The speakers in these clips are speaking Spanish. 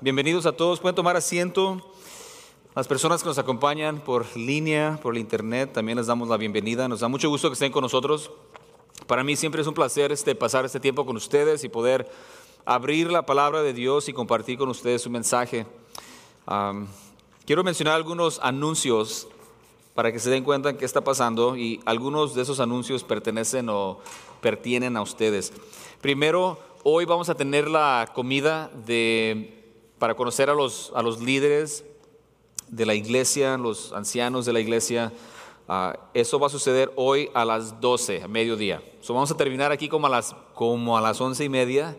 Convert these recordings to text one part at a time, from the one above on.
bienvenidos a todos. Pueden tomar asiento. Las personas que nos acompañan por línea, por el internet, también les damos la bienvenida. Nos da mucho gusto que estén con nosotros. Para mí siempre es un placer este, pasar este tiempo con ustedes y poder abrir la palabra de Dios y compartir con ustedes su mensaje. quiero mencionar algunos anuncios para que se den cuenta qué está pasando y algunos de esos anuncios pertenecen o pertienen a ustedes. Primero, hoy vamos a tener la comida de, para conocer a los, a los líderes de la iglesia, los ancianos de la iglesia. Ah, eso va a suceder hoy a las 12, a mediodía. So, vamos a terminar aquí como a las, como a las 11 y media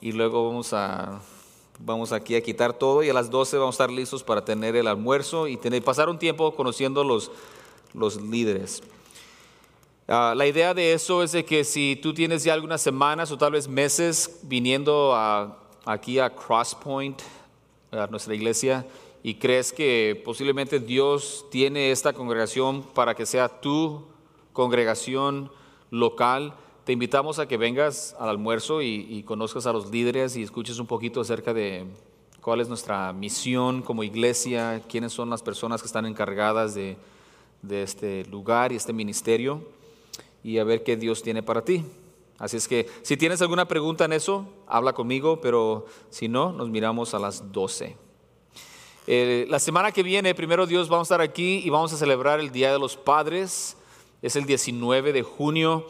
y luego vamos a, vamos aquí a quitar todo y a las 12 vamos a estar listos para tener el almuerzo y tener, pasar un tiempo conociendo los, los líderes. Ah, la idea de eso es que si tú tienes ya algunas semanas o tal vez meses viniendo aquí a Crosspoint, a nuestra iglesia, y crees que posiblemente Dios tiene esta congregación para que sea tu congregación local, te invitamos a que vengas al almuerzo y, conozcas a los líderes y escuches un poquito acerca de cuál es nuestra misión como iglesia, quiénes son las personas que están encargadas de, de este lugar y este ministerio y a ver qué Dios tiene para ti. Así es que si tienes alguna pregunta en eso, habla conmigo, pero si no, nos miramos a las 12. Eh, la semana que viene, primero Dios, vamos a estar aquí y vamos a celebrar el Día de los Padres. Es el 19 de junio.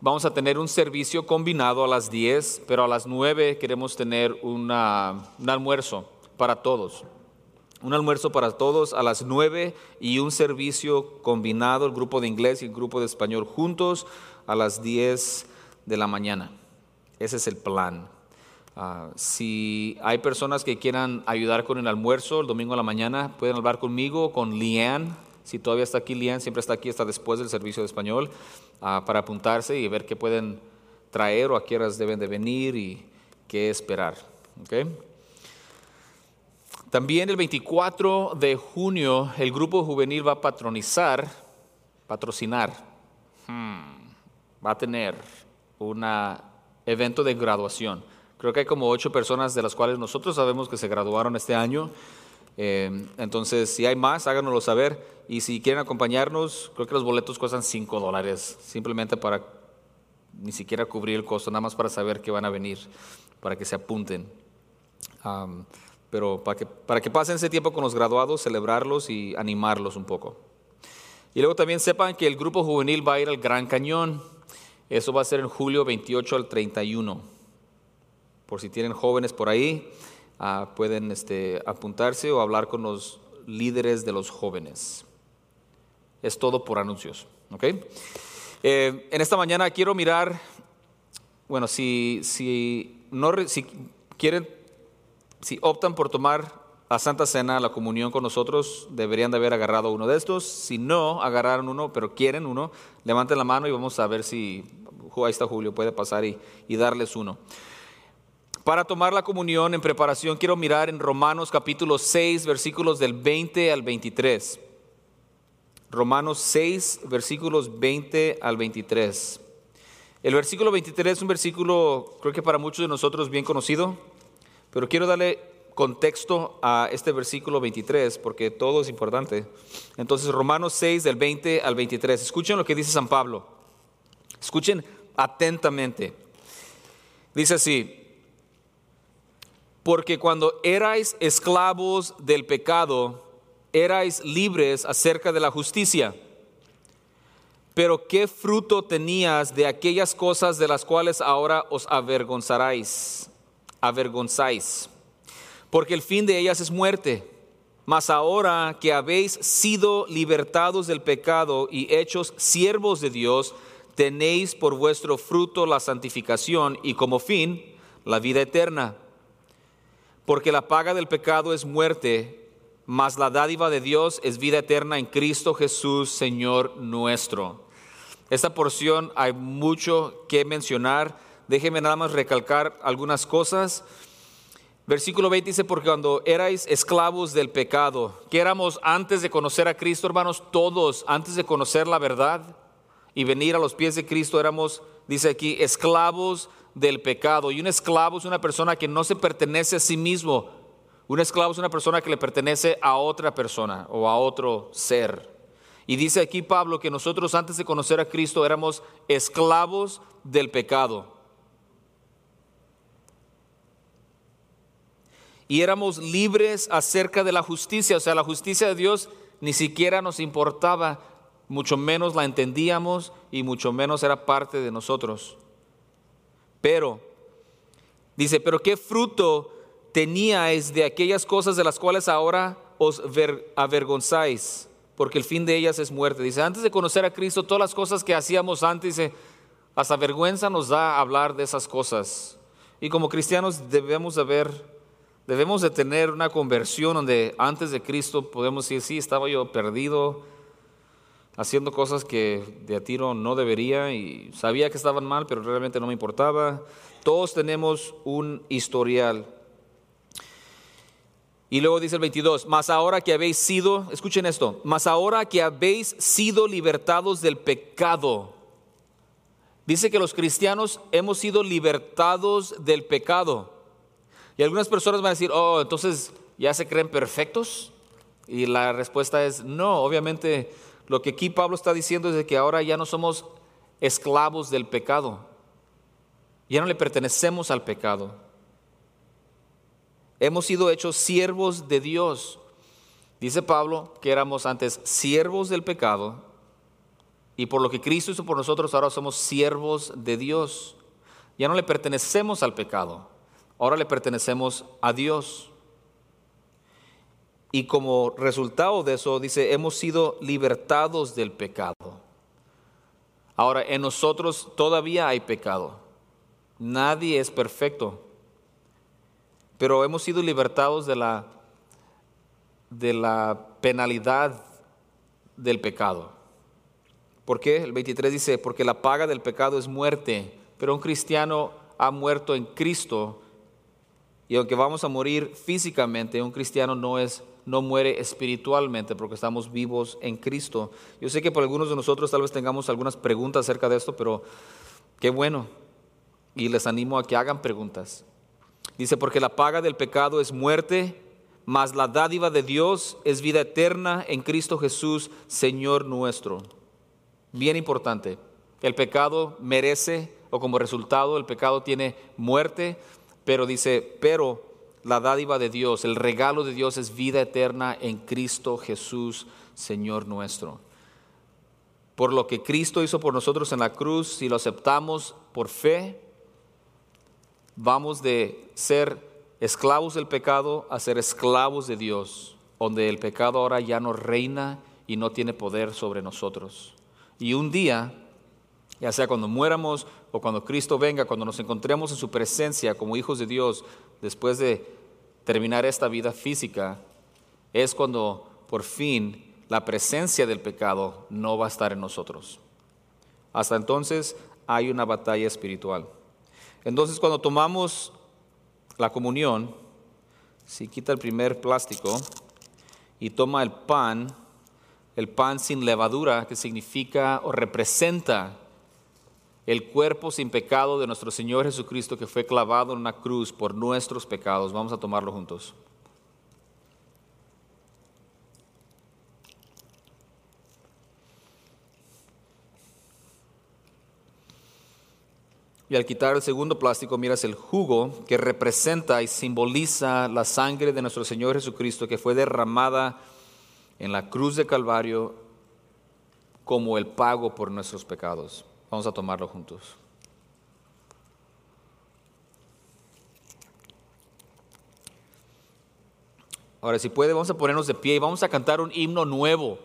Vamos a tener un servicio combinado a las 10, pero a las 9 queremos tener un almuerzo para todos un almuerzo para todos a las 9 y un servicio combinado, el grupo de inglés y el grupo de español juntos a las 10 de la mañana. Ese es el plan. Ah, si hay personas que quieran ayudar con el almuerzo el domingo a la mañana, pueden hablar conmigo, con Lian. Si todavía está aquí, Lian siempre está aquí hasta después del servicio de español ah, para apuntarse y ver qué pueden traer o a qué horas deben de venir y qué esperar. ¿okay? También el 24 de junio el grupo juvenil va a patronizar, patrocinar, hmm, va a tener un evento de graduación. Creo que hay como ocho personas de las cuales nosotros sabemos que se graduaron este año. Eh, entonces, si hay más, háganoslo saber. Y si quieren acompañarnos, creo que los boletos cuestan cinco dólares, simplemente para ni siquiera cubrir el costo, nada más para saber que van a venir, para que se apunten pero para que, para que pasen ese tiempo con los graduados, celebrarlos y animarlos un poco. Y luego también sepan que el grupo juvenil va a ir al Gran Cañón. Eso va a ser en julio 28 al 31. Por si tienen jóvenes por ahí, ah, pueden este, apuntarse o hablar con los líderes de los jóvenes. Es todo por anuncios. ¿okay? Eh, en esta mañana quiero mirar, bueno, si, si, no, si quieren si optan por tomar la Santa Cena, la comunión con nosotros, deberían de haber agarrado uno de estos. Si no agarraron uno, pero quieren uno, levanten la mano y vamos a ver si, ahí está Julio, puede pasar y, y darles uno. Para tomar la comunión en preparación, quiero mirar en Romanos capítulo 6, versículos del 20 al 23. Romanos 6, versículos 20 al 23. El versículo 23 es un versículo, creo que para muchos de nosotros bien conocido pero quiero darle contexto a este versículo 23 porque todo es importante. Entonces, Romanos 6 del 20 al 23. Escuchen lo que dice San Pablo. Escuchen atentamente. Dice así, porque cuando erais esclavos del pecado, erais libres acerca de la justicia. Pero ¿qué fruto tenías de aquellas cosas de las cuales ahora os avergonzaráis? avergonzáis, porque el fin de ellas es muerte. Mas ahora que habéis sido libertados del pecado y hechos siervos de Dios, tenéis por vuestro fruto la santificación y como fin la vida eterna. Porque la paga del pecado es muerte, mas la dádiva de Dios es vida eterna en Cristo Jesús, Señor nuestro. Esta porción hay mucho que mencionar Déjenme nada más recalcar algunas cosas. Versículo 20 dice, porque cuando erais esclavos del pecado, que éramos antes de conocer a Cristo, hermanos, todos, antes de conocer la verdad y venir a los pies de Cristo, éramos, dice aquí, esclavos del pecado. Y un esclavo es una persona que no se pertenece a sí mismo, Un esclavo es una persona que le pertenece a otra persona o a otro ser. Y dice aquí Pablo que nosotros antes de conocer a Cristo éramos esclavos del pecado. Y éramos libres acerca de la justicia, o sea, la justicia de Dios ni siquiera nos importaba, mucho menos la entendíamos y mucho menos era parte de nosotros. Pero, dice, pero qué fruto teníais de aquellas cosas de las cuales ahora os avergonzáis porque el fin de ellas es muerte. Dice, antes de conocer a Cristo, todas las cosas que hacíamos antes, dice, hasta vergüenza nos da hablar de esas cosas. Y como cristianos debemos de ver, debemos de tener una conversión donde antes de Cristo podemos decir, sí, estaba yo perdido, haciendo cosas que de a tiro no debería y sabía que estaban mal, pero realmente no me importaba. Todos tenemos un historial. Y luego dice el 22, mas ahora que habéis sido, escuchen esto, mas ahora que habéis sido libertados del pecado. Dice que los cristianos hemos sido libertados del pecado. Y algunas personas van a decir, oh, entonces ya se creen perfectos. Y la respuesta es no, obviamente lo que aquí Pablo está diciendo es que ahora ya no somos esclavos del pecado. Ya no le pertenecemos al pecado. Hemos sido hechos siervos de Dios. Dice Pablo que éramos antes siervos del pecado y por lo que Cristo hizo por nosotros ahora somos siervos de Dios. Ya no le pertenecemos al pecado, ahora le pertenecemos a Dios. Y como resultado de eso, dice, hemos sido libertados del pecado. Ahora, en nosotros todavía hay pecado. Nadie es perfecto pero hemos sido libertados de la, de la penalidad del pecado. ¿Por qué? El 23 dice, porque la paga del pecado es muerte, pero un cristiano ha muerto en Cristo y aunque vamos a morir físicamente, un cristiano no es no muere espiritualmente porque estamos vivos en Cristo. Yo sé que por algunos de nosotros tal vez tengamos algunas preguntas acerca de esto, pero qué bueno. Y les animo a que hagan preguntas. Dice, porque la paga del pecado es muerte, mas la dádiva de Dios es vida eterna en Cristo Jesús, Señor nuestro. Bien importante, el pecado merece, o como resultado, el pecado tiene muerte, pero dice, pero la dádiva de Dios, el regalo de Dios es vida eterna en Cristo Jesús, Señor nuestro. Por lo que Cristo hizo por nosotros en la cruz, si lo aceptamos por fe, vamos de ser esclavos del pecado a ser esclavos de Dios, donde el pecado ahora ya no reina y no tiene poder sobre nosotros. Y un día, ya sea cuando muéramos o cuando Cristo venga, cuando nos encontremos en su presencia como hijos de Dios, después de terminar esta vida física, es cuando por fin la presencia del pecado no va a estar en nosotros. Hasta entonces hay una batalla espiritual. Entonces cuando tomamos la comunión, si quita el primer plástico y toma el pan, el pan sin levadura, que significa o representa el cuerpo sin pecado de nuestro Señor Jesucristo que fue clavado en una cruz por nuestros pecados. Vamos a tomarlo juntos. Y al quitar el segundo plástico miras el jugo que representa y simboliza la sangre de nuestro Señor Jesucristo que fue derramada en la cruz de Calvario como el pago por nuestros pecados. Vamos a tomarlo juntos. Ahora, si puede, vamos a ponernos de pie y vamos a cantar un himno nuevo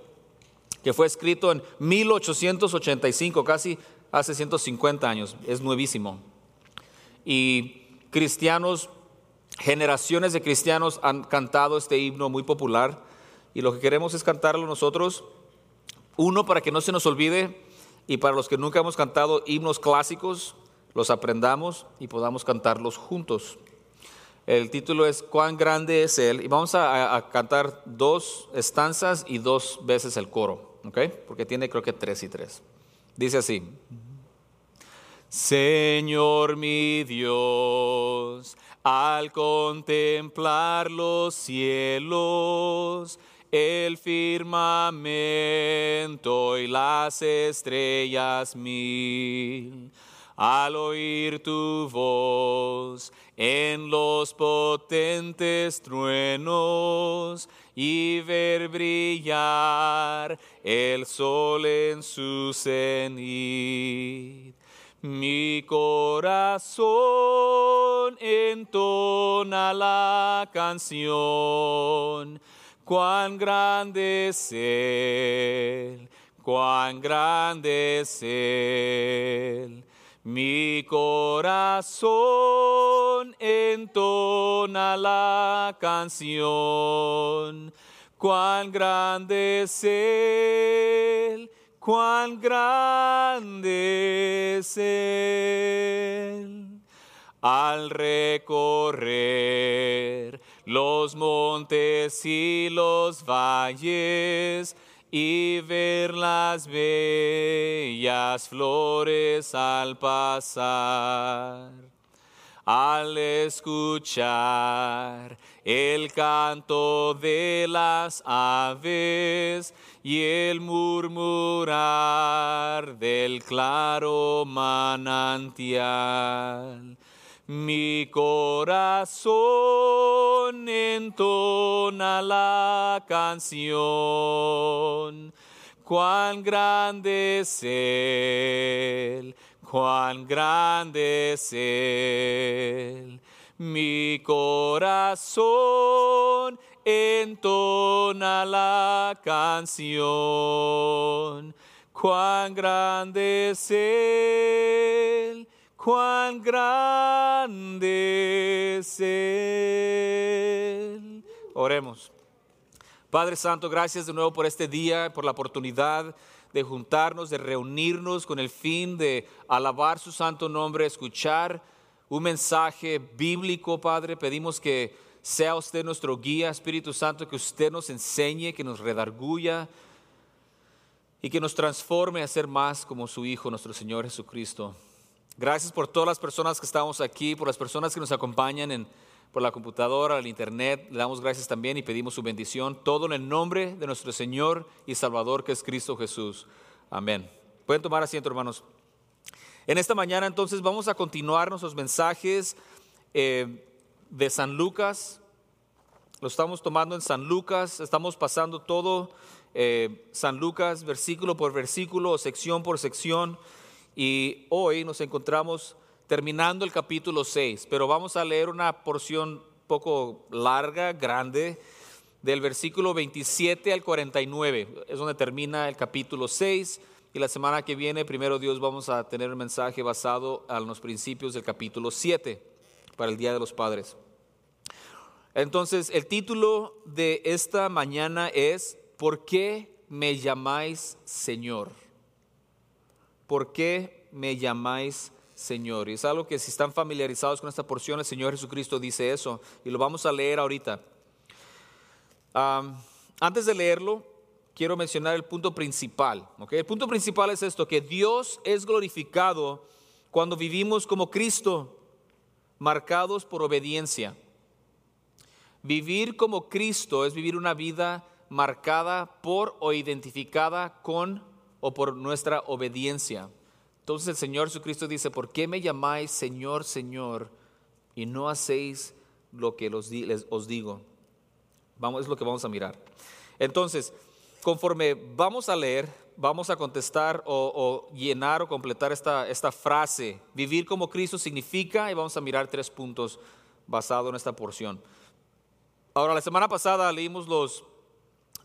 que fue escrito en 1885, casi hace 150 años, es nuevísimo. Y cristianos, generaciones de cristianos han cantado este himno muy popular y lo que queremos es cantarlo nosotros, uno para que no se nos olvide y para los que nunca hemos cantado himnos clásicos, los aprendamos y podamos cantarlos juntos. El título es Cuán grande es Él y vamos a, cantar dos estanzas y dos veces el coro, ¿ok? Porque tiene creo que tres y tres. Dice así, Señor mi Dios, al contemplar los cielos, el firmamento y las estrellas mil, al oír tu voz en los potentes truenos y ver brillar el sol en su cenit mi corazón entona la canción. Cuán grande es Él, cuán grande es Él. Mi corazón entona la canción. Cuán grande es Él cuán grande es Él. Al recorrer los montes y los valles y ver las bellas flores al pasar, al escuchar el canto de las aves, y el murmurar del claro manantial. Mi corazón entona la canción. Cuán grande es Él, cuán grande es Él. Mi corazón entona la canción. Cuán grande es Él, cuán grande es Él. Oremos. Padre Santo, gracias de nuevo por este día, por la oportunidad de juntarnos, de reunirnos con el fin de alabar su santo nombre, escuchar un mensaje bíblico, Padre. Pedimos que sea usted nuestro guía, Espíritu Santo, que usted nos enseñe, que nos redarguya y que nos transforme a ser más como su Hijo, nuestro Señor Jesucristo. Gracias por todas las personas que estamos aquí, por las personas que nos acompañan en, por la computadora, el internet. Le damos gracias también y pedimos su bendición. Todo en el nombre de nuestro Señor y Salvador, que es Cristo Jesús. Amén. Pueden tomar asiento, hermanos. En esta mañana entonces vamos a continuar nuestros mensajes. Eh, de San Lucas. Lo estamos tomando en San Lucas, estamos pasando todo eh, San Lucas versículo por versículo, sección por sección. Y hoy nos encontramos terminando el capítulo 6, pero vamos a leer una porción poco larga, grande, del versículo 27 al 49. Es donde termina el capítulo 6. Y la semana que viene, primero Dios, vamos a tener un mensaje basado en los principios del capítulo 7 para el Día de los Padres. Entonces, el título de esta mañana es, ¿por qué me llamáis Señor? ¿Por qué me llamáis Señor? Y es algo que si están familiarizados con esta porción, el Señor Jesucristo dice eso, y lo vamos a leer ahorita. antes de leerlo, quiero mencionar el punto principal. El punto principal es esto, que Dios es glorificado cuando vivimos como Cristo, marcados por obediencia. Vivir como Cristo es vivir una vida marcada por o identificada con o por nuestra obediencia. Entonces el Señor Jesucristo dice, ¿por qué me llamáis Señor, Señor y no hacéis lo que os digo? Vamos, es lo que vamos a mirar. Entonces, conforme vamos a leer, vamos a contestar o, llenar o completar esta, esta frase. Vivir como Cristo significa, y vamos a mirar tres puntos basados en esta porción. Ahora, la semana pasada leímos los,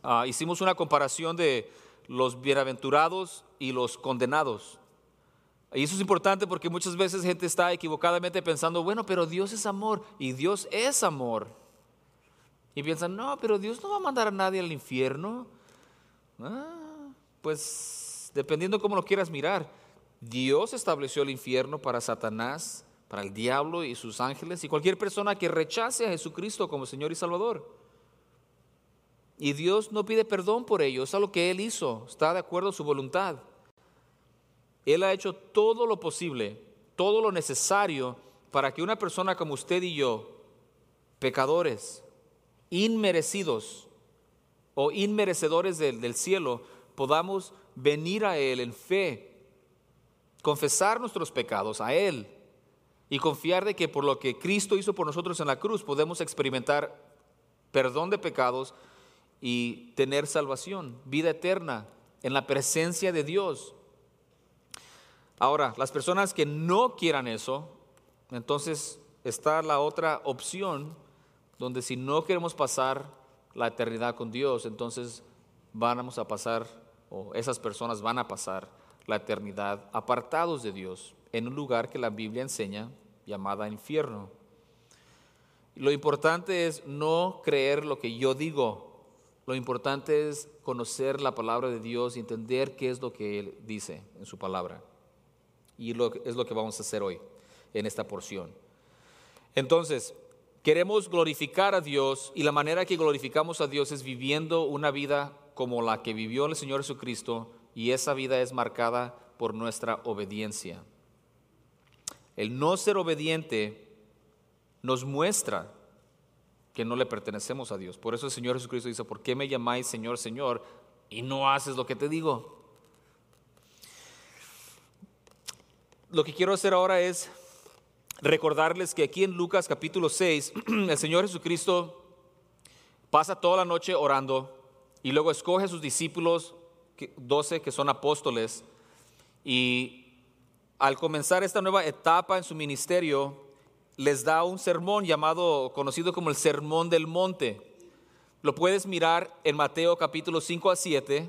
ah, hicimos una comparación de los bienaventurados y los condenados. Y eso es importante porque muchas veces gente está equivocadamente pensando, bueno, pero Dios es amor y Dios es amor. Y piensan, no, pero Dios no va a mandar a nadie al infierno. Ah, pues dependiendo cómo lo quieras mirar, Dios estableció el infierno para Satanás para el diablo y sus ángeles y cualquier persona que rechace a Jesucristo como Señor y Salvador. Y Dios no pide perdón por ello, es algo que Él hizo, está de acuerdo a su voluntad. Él ha hecho todo lo posible todo lo necesario para que una persona como usted y yo, pecadores, inmerecidos o inmerecedores del, del cielo, podamos venir a Él en fe, confesar nuestros pecados a Él y confiar de que por lo que Cristo hizo por nosotros en la cruz podemos experimentar perdón de pecados y tener salvación, vida eterna en la presencia de Dios. Ahora, las personas que no quieran eso, entonces está la otra opción donde si no queremos pasar la eternidad con Dios, entonces vamos a pasar, o esas personas van a pasar la eternidad apartados de Dios en un lugar que la Biblia enseña llamada infierno. Lo importante es no creer lo que yo digo. Lo importante es conocer la palabra de Dios y entender qué es lo que Él dice en su palabra. Y lo, es lo que vamos a hacer hoy en esta porción. Entonces, queremos glorificar a Dios y la manera que glorificamos a Dios es viviendo una vida como la que vivió el Señor Jesucristo y esa vida es marcada por nuestra obediencia. El no ser obediente nos muestra que no le pertenecemos a Dios. Por eso el Señor Jesucristo dice, ¿por qué me llamáis Señor, Señor y no haces lo que te digo? Lo que quiero hacer ahora es recordarles que aquí en Lucas capítulo 6, el Señor Jesucristo pasa toda la noche orando y luego escoge a sus discípulos, 12 que son apóstoles, y al comenzar esta nueva etapa en su ministerio, les da un sermón llamado, conocido como el Sermón del Monte. Lo puedes mirar en Mateo capítulo 5 a 7,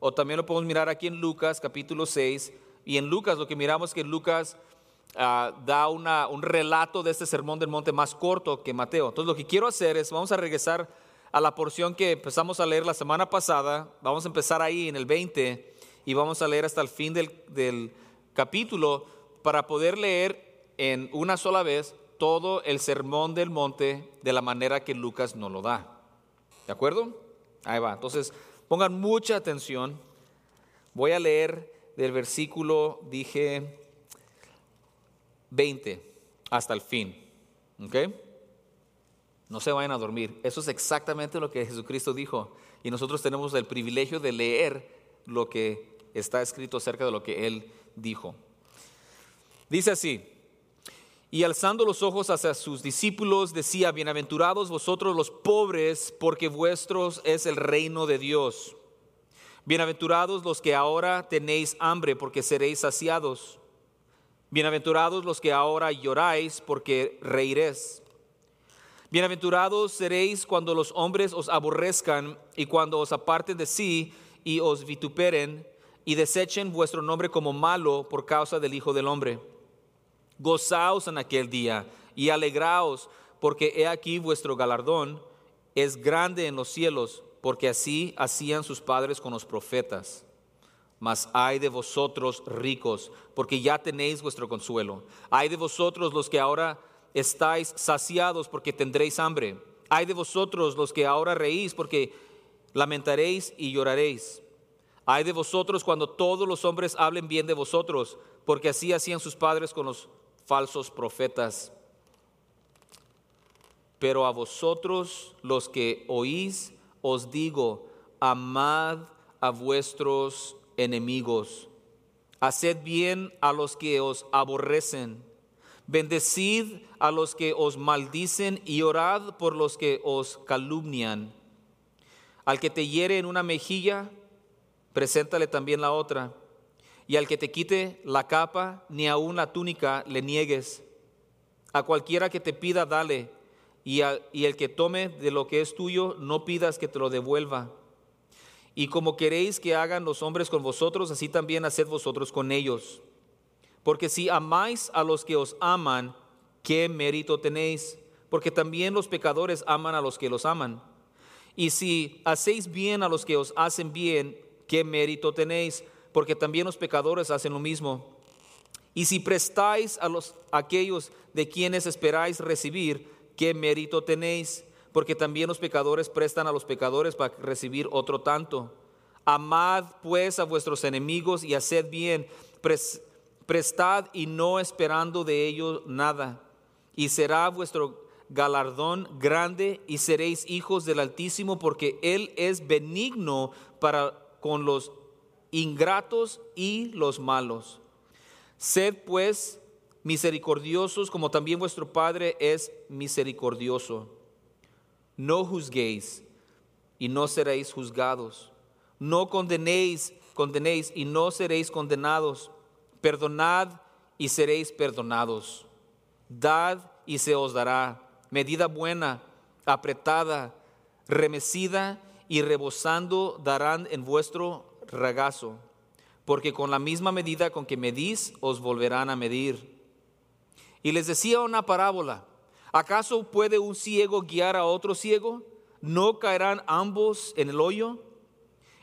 o también lo podemos mirar aquí en Lucas capítulo 6. Y en Lucas lo que miramos es que Lucas ah, da una, un relato de este Sermón del Monte más corto que Mateo. Entonces lo que quiero hacer es, vamos a regresar a la porción que empezamos a leer la semana pasada, vamos a empezar ahí en el 20 y vamos a leer hasta el fin del, del capítulo para poder leer en una sola vez todo el sermón del monte de la manera que Lucas nos lo da. ¿De acuerdo? Ahí va. Entonces, pongan mucha atención. Voy a leer del versículo, dije, 20 hasta el fin. ¿Ok? No se vayan a dormir. Eso es exactamente lo que Jesucristo dijo. Y nosotros tenemos el privilegio de leer lo que está escrito acerca de lo que Él dijo. Dice así, y alzando los ojos hacia sus discípulos, decía, bienaventurados vosotros los pobres, porque vuestros es el reino de Dios. Bienaventurados los que ahora tenéis hambre, porque seréis saciados. Bienaventurados los que ahora lloráis, porque reiréis. Bienaventurados seréis cuando los hombres os aborrezcan y cuando os aparten de sí y os vituperen y desechen vuestro nombre como malo por causa del Hijo del Hombre. Gozaos en aquel día y alegraos, porque he aquí vuestro galardón es grande en los cielos, porque así hacían sus padres con los profetas. Mas hay de vosotros ricos, porque ya tenéis vuestro consuelo. Hay de vosotros los que ahora estáis saciados, porque tendréis hambre. Hay de vosotros los que ahora reís, porque lamentaréis y lloraréis. Hay de vosotros cuando todos los hombres hablen bien de vosotros, porque así hacían sus padres con los falsos profetas. Pero a vosotros los que oís, os digo, amad a vuestros enemigos, haced bien a los que os aborrecen, bendecid a los que os maldicen y orad por los que os calumnian. Al que te hiere en una mejilla, preséntale también la otra y al que te quite la capa, ni aun la túnica le niegues. A cualquiera que te pida, dale, y, y el que tome de lo que es tuyo, no pidas que te lo devuelva. Y como queréis que hagan los hombres con vosotros, así también haced vosotros con ellos. Porque si amáis a los que os aman, ¿qué mérito tenéis? Porque también los pecadores aman a los que los aman. Y si hacéis bien a los que os hacen bien, ¿qué mérito tenéis? Porque también los pecadores hacen lo mismo. Y si prestáis a los aquellos de quienes esperáis recibir, ¿qué mérito tenéis? Porque también los pecadores prestan a los pecadores para recibir otro tanto. Amad pues a vuestros enemigos y haced bien, prestad y no esperando de ello nada, y será vuestro galardón grande y seréis hijos del Altísimo, porque Él es benigno para con los ingratos y los malos. Sed pues misericordiosos como también vuestro Padre es misericordioso. No juzguéis y no seréis juzgados. No condenéis, condenéis y no seréis condenados. Perdonad y seréis perdonados. Dad y se os dará. Medida buena, apretada, remecida y rebosando darán en vuestro Porque con la misma medida con que medís, os volverán a medir. Y les decía una parábola. ¿Acaso puede un ciego guiar a otro ciego? ¿No caerán ambos en el hoyo?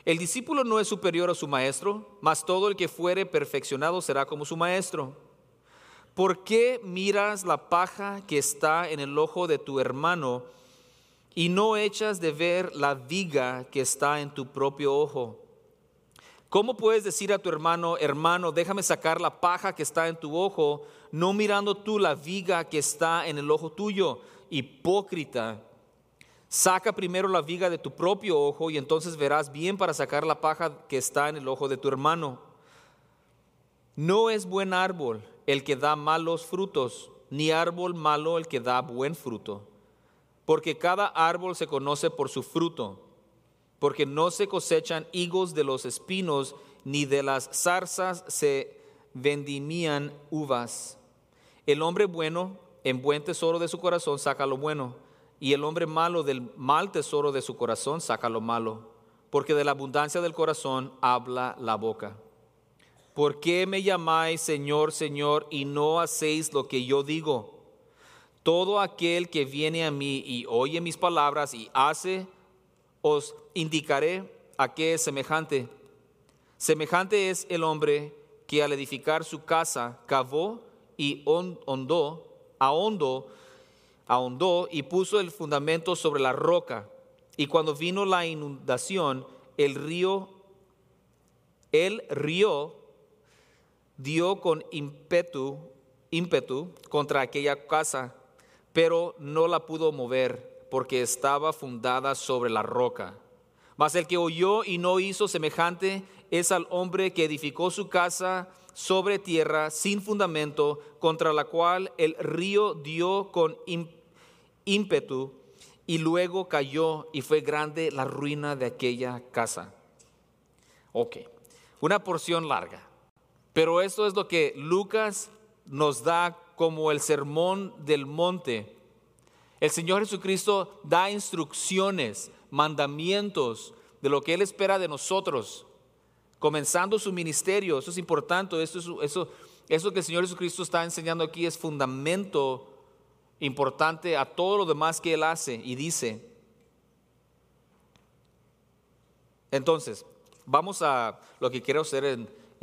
El discípulo no es superior a su maestro, mas todo el que fuere perfeccionado será como su maestro. ¿Por qué miras la paja que está en el ojo de tu hermano y no echas de ver la viga que está en tu propio ojo? ¿Cómo puedes decir a tu hermano, hermano, déjame sacar la paja que está en tu ojo, no mirando tú la viga que está en el ojo tuyo? Hipócrita. Saca primero la viga de tu propio ojo y entonces verás bien para sacar la paja que está en el ojo de tu hermano. No es buen árbol el que da malos frutos, ni árbol malo el que da buen fruto, porque cada árbol se conoce por su fruto porque no se cosechan higos de los espinos, ni de las zarzas se vendimían uvas. El hombre bueno, en buen tesoro de su corazón, saca lo bueno, y el hombre malo del mal tesoro de su corazón, saca lo malo, porque de la abundancia del corazón habla la boca. ¿Por qué me llamáis Señor, Señor, y no hacéis lo que yo digo? Todo aquel que viene a mí y oye mis palabras y hace os indicaré a qué es semejante. Semejante es el hombre que al edificar su casa cavó y hondó, ahondó, ahondó y puso el fundamento sobre la roca. Y cuando vino la inundación, el río, el río dio con ímpetu, ímpetu contra aquella casa, pero no la pudo mover porque estaba fundada sobre la roca. Mas el que oyó y no hizo semejante es al hombre que edificó su casa sobre tierra sin fundamento, contra la cual el río dio con ímpetu y luego cayó y fue grande la ruina de aquella casa. Ok, una porción larga, pero esto es lo que Lucas nos da como el sermón del monte el Señor Jesucristo da instrucciones, mandamientos de lo que Él espera de nosotros, comenzando su ministerio. Eso es importante, eso, eso, eso que el Señor Jesucristo está enseñando aquí es fundamento importante a todo lo demás que Él hace y dice. Entonces, vamos a lo que quiero hacer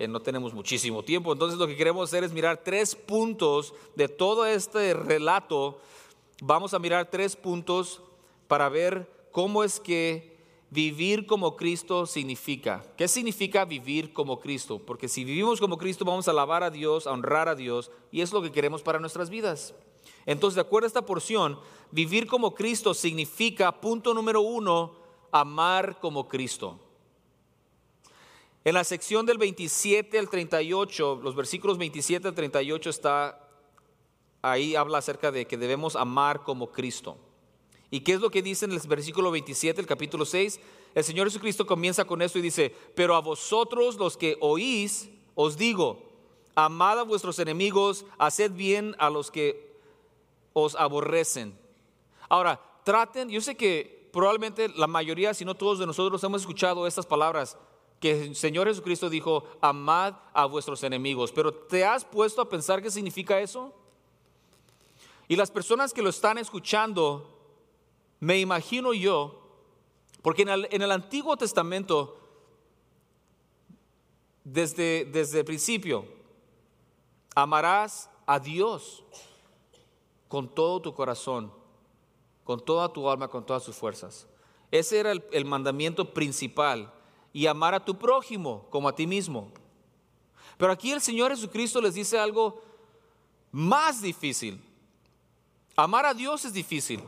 no tenemos muchísimo tiempo, entonces lo que queremos hacer es mirar tres puntos de todo este relato vamos a mirar tres puntos para ver cómo es que vivir como Cristo significa. ¿Qué significa vivir como Cristo? Porque si vivimos como Cristo vamos a alabar a Dios, a honrar a Dios, y es lo que queremos para nuestras vidas. Entonces, de acuerdo a esta porción, vivir como Cristo significa, punto número uno, amar como Cristo. En la sección del 27 al 38, los versículos 27 al 38 está ahí habla acerca de que debemos amar como Cristo. ¿Y qué es lo que dice en el versículo 27, el capítulo 6? El Señor Jesucristo comienza con esto y dice, pero a vosotros los que oís, os digo, amad a vuestros enemigos, haced bien a los que os aborrecen. Ahora, traten, yo sé que probablemente la mayoría, si no todos de nosotros hemos escuchado estas palabras, que el Señor Jesucristo dijo, amad a vuestros enemigos, pero ¿te has puesto a pensar qué significa eso? Y las personas que lo están escuchando, me imagino yo, porque en el, Antiguo Testamento, desde, desde el principio, amarás a Dios con todo tu corazón, con toda tu alma, con todas tus fuerzas. Ese era el mandamiento principal. Y amar a tu prójimo como a ti mismo. Pero aquí el Señor Jesucristo les dice algo más difícil. Amar a Dios es difícil.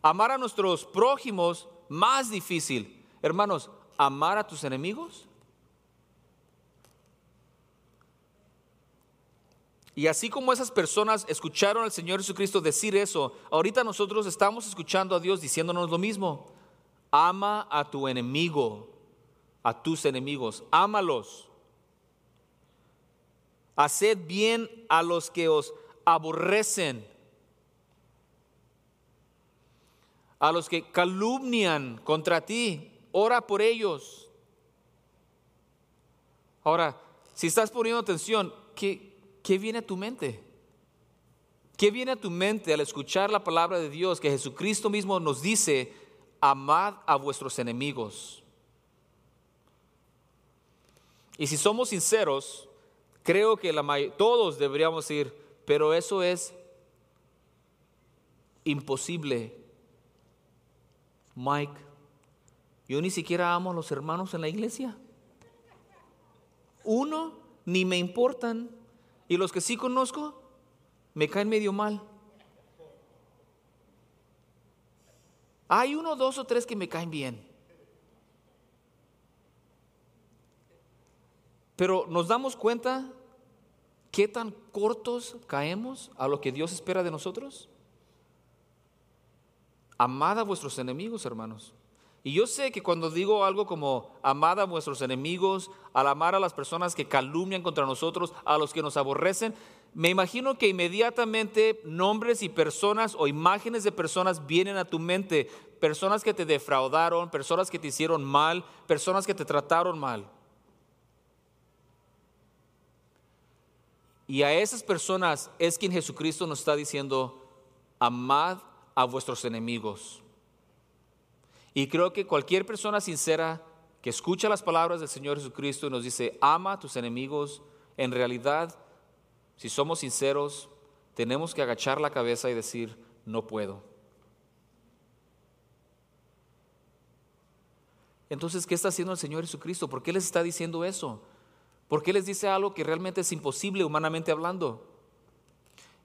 Amar a nuestros prójimos más difícil. Hermanos, amar a tus enemigos. Y así como esas personas escucharon al Señor Jesucristo decir eso, ahorita nosotros estamos escuchando a Dios diciéndonos lo mismo. Ama a tu enemigo, a tus enemigos, ámalos. Haced bien a los que os aborrecen, a los que calumnian contra ti, ora por ellos. Ahora, si estás poniendo atención, ¿qué, ¿qué viene a tu mente? ¿Qué viene a tu mente al escuchar la palabra de Dios que Jesucristo mismo nos dice, amad a vuestros enemigos? Y si somos sinceros, creo que todos deberíamos ir, pero eso es imposible. Mike, yo ni siquiera amo a los hermanos en la iglesia. Uno, ni me importan. Y los que sí conozco, me caen medio mal. Hay uno, dos o tres que me caen bien. Pero nos damos cuenta qué tan cortos caemos a lo que Dios espera de nosotros. Amad a vuestros enemigos, hermanos. Y yo sé que cuando digo algo como amad a vuestros enemigos, al amar a las personas que calumnian contra nosotros, a los que nos aborrecen, me imagino que inmediatamente nombres y personas o imágenes de personas vienen a tu mente, personas que te defraudaron, personas que te hicieron mal, personas que te trataron mal. Y a esas personas es quien Jesucristo nos está diciendo, amad a vuestros enemigos. Y creo que cualquier persona sincera que escucha las palabras del Señor Jesucristo y nos dice, ama a tus enemigos, en realidad, si somos sinceros, tenemos que agachar la cabeza y decir, no puedo. Entonces, ¿qué está haciendo el Señor Jesucristo? ¿Por qué les está diciendo eso? ¿Por qué les dice algo que realmente es imposible humanamente hablando?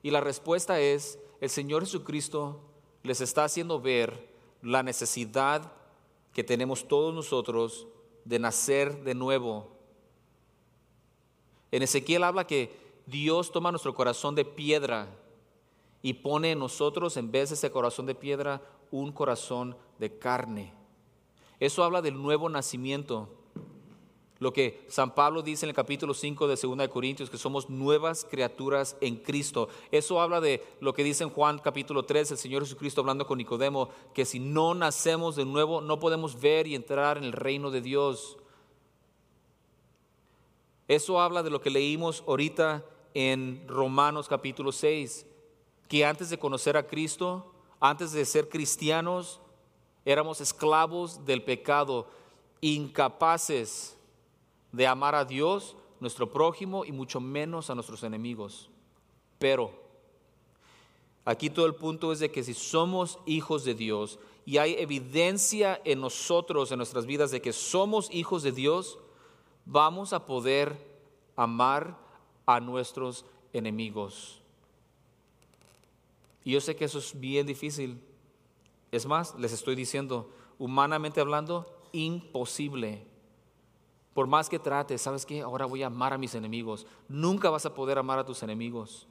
Y la respuesta es, el Señor Jesucristo les está haciendo ver la necesidad que tenemos todos nosotros de nacer de nuevo. En Ezequiel habla que Dios toma nuestro corazón de piedra y pone en nosotros, en vez de ese corazón de piedra, un corazón de carne. Eso habla del nuevo nacimiento. Lo que San Pablo dice en el capítulo 5 de 2 de Corintios, que somos nuevas criaturas en Cristo. Eso habla de lo que dice en Juan capítulo 3, el Señor Jesucristo hablando con Nicodemo, que si no nacemos de nuevo no podemos ver y entrar en el reino de Dios. Eso habla de lo que leímos ahorita en Romanos capítulo 6, que antes de conocer a Cristo, antes de ser cristianos, éramos esclavos del pecado, incapaces de amar a Dios, nuestro prójimo y mucho menos a nuestros enemigos. Pero aquí todo el punto es de que si somos hijos de Dios y hay evidencia en nosotros, en nuestras vidas, de que somos hijos de Dios, vamos a poder amar a nuestros enemigos. Y yo sé que eso es bien difícil. Es más, les estoy diciendo, humanamente hablando, imposible. Por más que trates, ¿sabes qué? Ahora voy a amar a mis enemigos. Nunca vas a poder amar a tus enemigos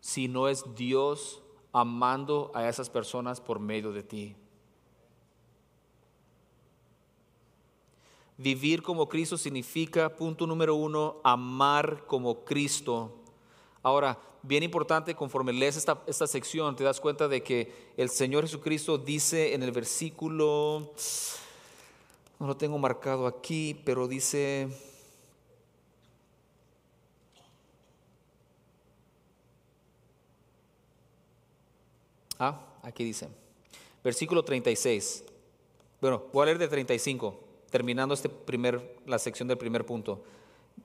si no es Dios amando a esas personas por medio de ti. Vivir como Cristo significa, punto número uno, amar como Cristo. Ahora, bien importante, conforme lees esta, esta sección, te das cuenta de que el Señor Jesucristo dice en el versículo no lo tengo marcado aquí, pero dice... Ah, aquí dice. Versículo 36. Bueno, voy a leer de 35, terminando este primer, la sección del primer punto.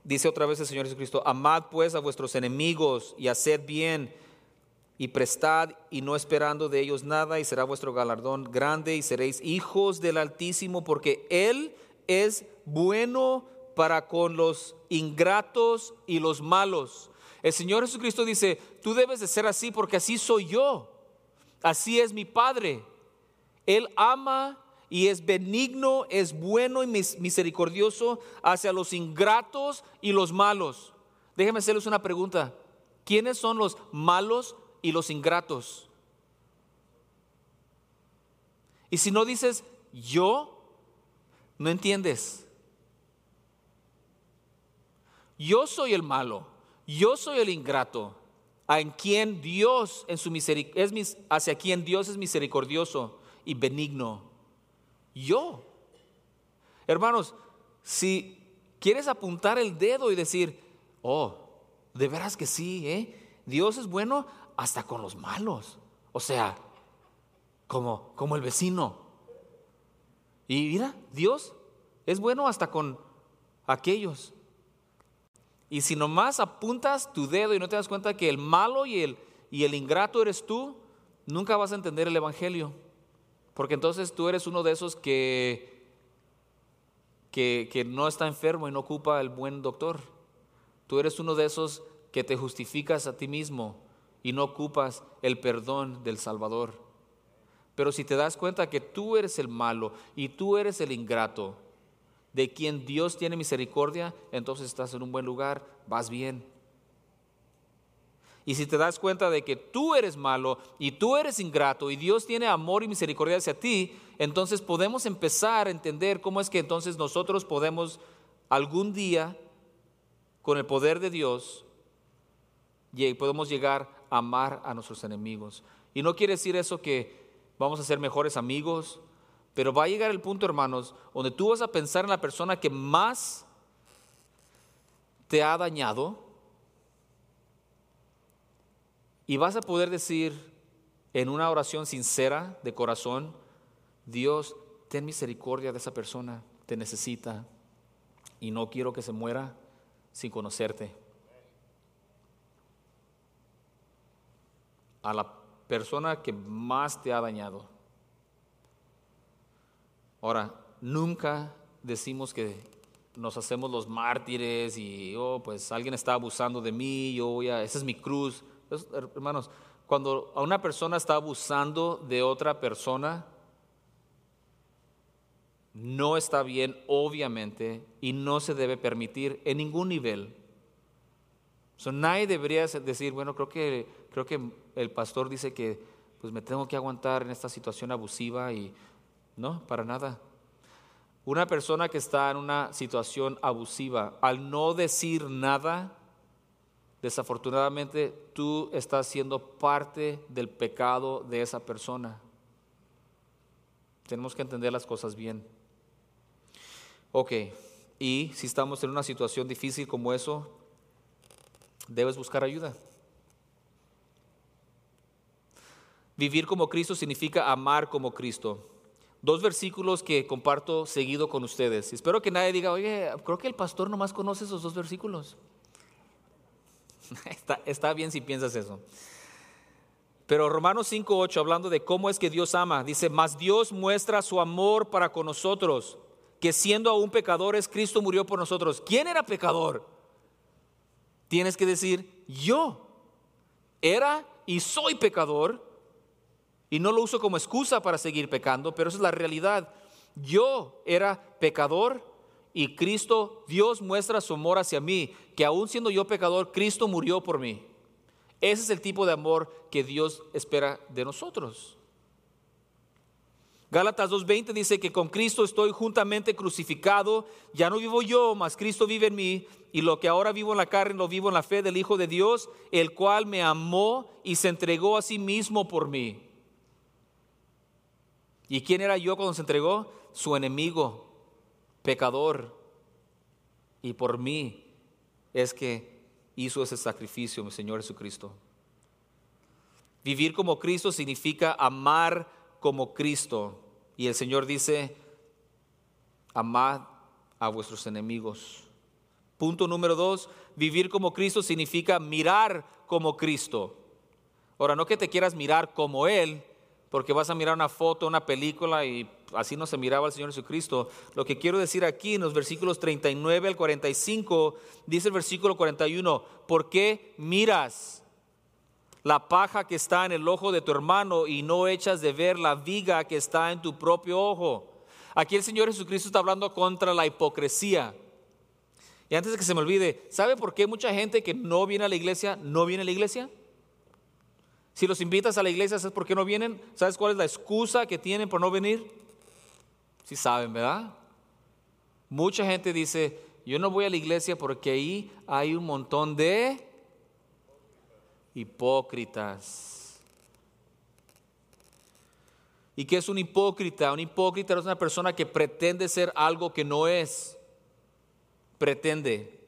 Dice otra vez el Señor Jesucristo, amad pues a vuestros enemigos y haced bien y prestad y no esperando de ellos nada, y será vuestro galardón grande, y seréis hijos del Altísimo, porque Él es bueno para con los ingratos y los malos. El Señor Jesucristo dice, tú debes de ser así porque así soy yo. Así es mi Padre. Él ama y es benigno, es bueno y misericordioso hacia los ingratos y los malos. Déjenme hacerles una pregunta. ¿Quiénes son los malos y los ingratos? Y si no dices yo, no entiendes. Yo soy el malo, yo soy el ingrato, en quien Dios en su es hacia quien Dios es misericordioso y benigno. Yo. Hermanos, si quieres apuntar el dedo y decir, oh, de veras que sí, ¿eh? Dios es bueno hasta con los malos. O sea, como, como el vecino. Y mira, Dios es bueno hasta con aquellos. Y si nomás apuntas tu dedo y no te das cuenta que el malo y el, y el ingrato eres tú, nunca vas a entender el Evangelio. Porque entonces tú eres uno de esos que, que, que no está enfermo y no ocupa el buen doctor. Tú eres uno de esos que te justificas a ti mismo y no ocupas el perdón del Salvador. Pero si te das cuenta que tú eres el malo y tú eres el ingrato, de quien Dios tiene misericordia, entonces estás en un buen lugar, vas bien. Y si te das cuenta de que tú eres malo y tú eres ingrato y Dios tiene amor y misericordia hacia ti, entonces podemos empezar a entender cómo es que entonces nosotros podemos algún día, con el poder de Dios, podemos llegar amar a nuestros enemigos. Y no quiere decir eso que vamos a ser mejores amigos, pero va a llegar el punto, hermanos, donde tú vas a pensar en la persona que más te ha dañado y vas a poder decir en una oración sincera de corazón, Dios, ten misericordia de esa persona, te necesita y no quiero que se muera sin conocerte. A la persona que más te ha dañado. Ahora, nunca decimos que nos hacemos los mártires y, oh, pues alguien está abusando de mí, yo voy a, esa es mi cruz. hermanos, cuando a una persona está abusando de otra persona, no está bien, obviamente, y no se debe permitir en ningún nivel. So, nadie debería decir, bueno, creo que, creo que el pastor dice que pues me tengo que aguantar en esta situación abusiva y no, para nada. Una persona que está en una situación abusiva, al no decir nada, desafortunadamente tú estás siendo parte del pecado de esa persona. Tenemos que entender las cosas bien. Ok, y si estamos en una situación difícil como eso, debes buscar ayuda. Vivir como Cristo significa amar como Cristo dos versículos que comparto seguido con ustedes. Espero que nadie diga, oye, creo que el pastor nomás conoce esos dos versículos. está, bien si piensas eso. Pero Romanos 5.8, hablando de cómo es que Dios ama, dice, mas Dios muestra su amor para con nosotros, que siendo aún pecadores, Cristo murió por nosotros. ¿Quién era pecador? Tienes que decir, yo era y soy pecador y no lo uso como excusa para seguir pecando, pero esa es la realidad. Yo era pecador y Cristo, Dios muestra su amor hacia mí, que aún siendo yo pecador, Cristo murió por mí. Ese es el tipo de amor que Dios espera de nosotros. Gálatas 2.20 dice que con Cristo estoy juntamente crucificado, ya no vivo yo, mas Cristo vive en mí, y lo que ahora vivo en la carne lo vivo en la fe del Hijo de Dios, el cual me amó y se entregó a sí mismo por mí. ¿Y quién era yo cuando se entregó? Su enemigo, pecador. Y por mí es que hizo ese sacrificio, mi Señor Jesucristo. Vivir como Cristo significa amar como Cristo. Y el Señor dice, amad a vuestros enemigos. Punto número dos, vivir como Cristo significa mirar como Cristo. Ahora, no que te quieras mirar como Él, porque vas a mirar una foto, una película y así no se miraba el Señor Jesucristo. Lo que quiero decir aquí en los versículos 39 al 45, dice el versículo 41, ¿por qué miras la paja que está en el ojo de tu hermano y no echas de ver la viga que está en tu propio ojo? Aquí el Señor Jesucristo está hablando contra la hipocresía. Y antes de que se me olvide, ¿sabe por qué mucha gente que no viene a la iglesia no viene a la iglesia? Si los invitas a la iglesia, ¿sabes por qué no vienen? ¿Sabes cuál es la excusa que tienen por no venir? Si saben, ¿verdad? Mucha gente dice, yo no voy a la iglesia porque ahí hay un montón de hipócritas. ¿Y qué es un hipócrita? Un hipócrita es una persona que pretende ser algo que no es. Pretende.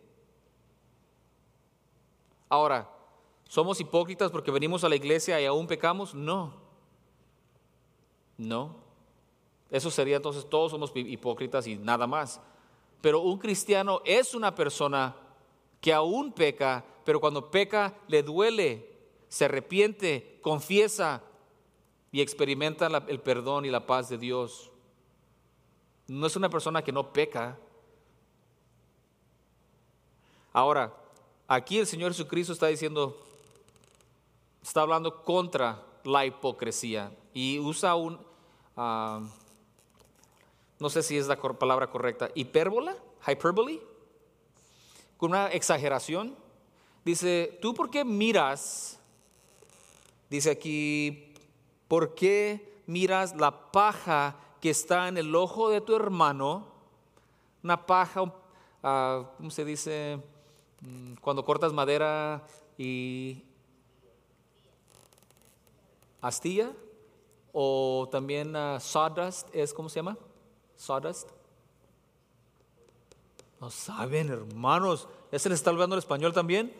Ahora, ¿somos hipócritas porque venimos a la iglesia y aún pecamos? No. No. Eso sería entonces todos somos hipócritas y nada más. Pero un cristiano es una persona que aún peca, pero cuando peca le duele, se arrepiente, confiesa y experimenta el perdón y la paz de Dios. No es una persona que no peca. Ahora, aquí el Señor Jesucristo está diciendo, está hablando contra la hipocresía y usa un, ah, no sé si es la palabra correcta, hipérbola, hyperbole con una exageración. Dice, ¿tú por qué miras? Dice aquí, ¿por qué miras la paja que está en el ojo de tu hermano? Una paja, uh, ¿cómo se dice? Mm, cuando cortas madera y astilla o también uh, sawdust, es cómo se llama? Sawdust. No saben, hermanos. ¿Ya se les está hablando el español también?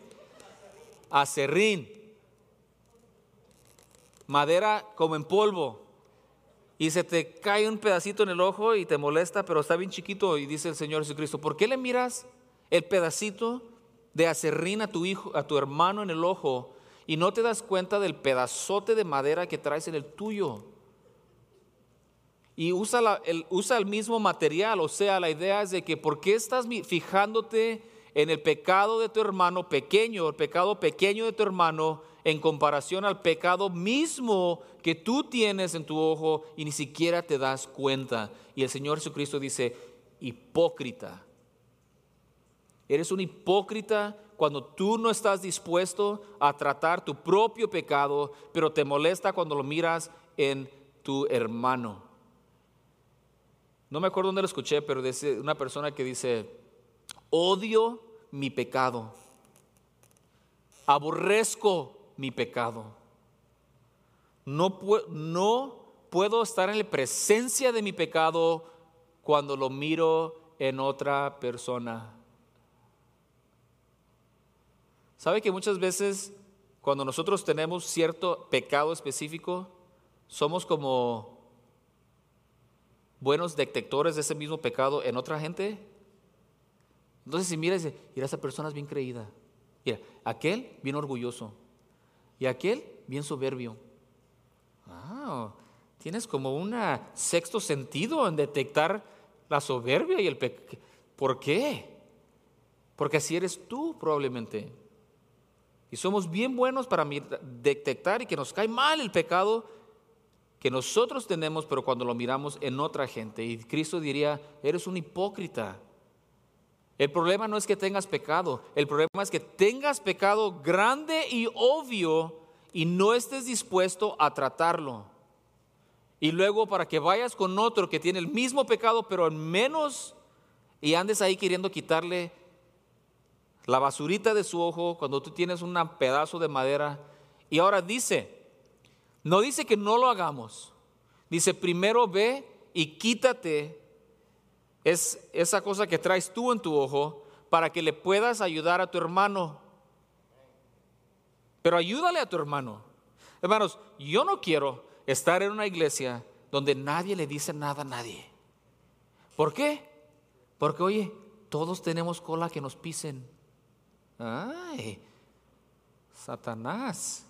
Acerrín. Madera como en polvo. Y se te cae un pedacito en el ojo y te molesta, pero está bien chiquito. Y dice el Señor Jesucristo, ¿por qué le miras el pedacito de acerrín a tu hijo, a tu hermano en el ojo y no te das cuenta del pedazote de madera que traes en el tuyo? y usa, el, usa el mismo material. O sea, la idea es de que ¿por qué estás fijándote en el pecado de tu hermano pequeño, el pecado pequeño de tu hermano, en comparación al pecado mismo que tú tienes en tu ojo y ni siquiera te das cuenta? Y el Señor Jesucristo dice, hipócrita. Eres un hipócrita cuando tú no estás dispuesto a tratar tu propio pecado, pero te molesta cuando lo miras en tu hermano. No me acuerdo dónde lo escuché, pero de una persona que dice, odio mi pecado, aborrezco mi pecado. No, no puedo estar en la presencia de mi pecado cuando lo miro en otra persona. ¿Sabe que muchas veces cuando nosotros tenemos cierto pecado específico, somos como buenos detectores de ese mismo pecado en otra gente? Entonces, si miras, mira, esa persona es bien creída. Mira, aquel bien orgulloso. Y aquel bien soberbio. Ah, tienes como un sexto sentido en detectar la soberbia y el pecado. ¿Por qué? Porque así eres tú probablemente. Y somos bien buenos para detectar y que nos cae mal el pecado que nosotros tenemos, pero cuando lo miramos en otra gente. Y Cristo diría, eres un hipócrita. El problema no es que tengas pecado, el problema es que tengas pecado grande y obvio y no estés dispuesto a tratarlo. Y luego para que vayas con otro que tiene el mismo pecado, pero en menos, y andes ahí queriendo quitarle la basurita de su ojo cuando tú tienes un pedazo de madera. Y ahora dice, no dice que no lo hagamos. Dice, primero ve y quítate es esa cosa que traes tú en tu ojo para que le puedas ayudar a tu hermano. Pero ayúdale a tu hermano. Hermanos, yo no quiero estar en una iglesia donde nadie le dice nada a nadie. ¿Por qué? Porque, oye, todos tenemos cola que nos pisen. Ay, Satanás.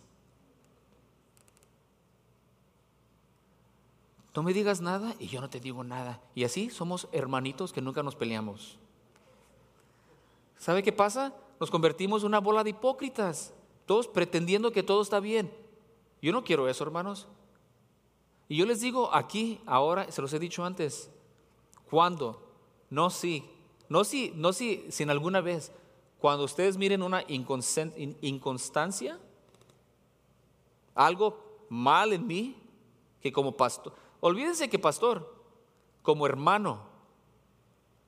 no me digas nada y yo no te digo nada. Y así somos hermanitos que nunca nos peleamos. ¿Sabe qué pasa? Nos convertimos en una bola de hipócritas, todos pretendiendo que todo está bien. Yo no quiero eso, hermanos. Y yo les digo aquí, ahora, se los he dicho antes, ¿cuándo? No sí, no sí, no sí, sin alguna vez. Cuando ustedes miren una inconstancia, algo mal en mí, que como pastor, olvídense que pastor, como hermano,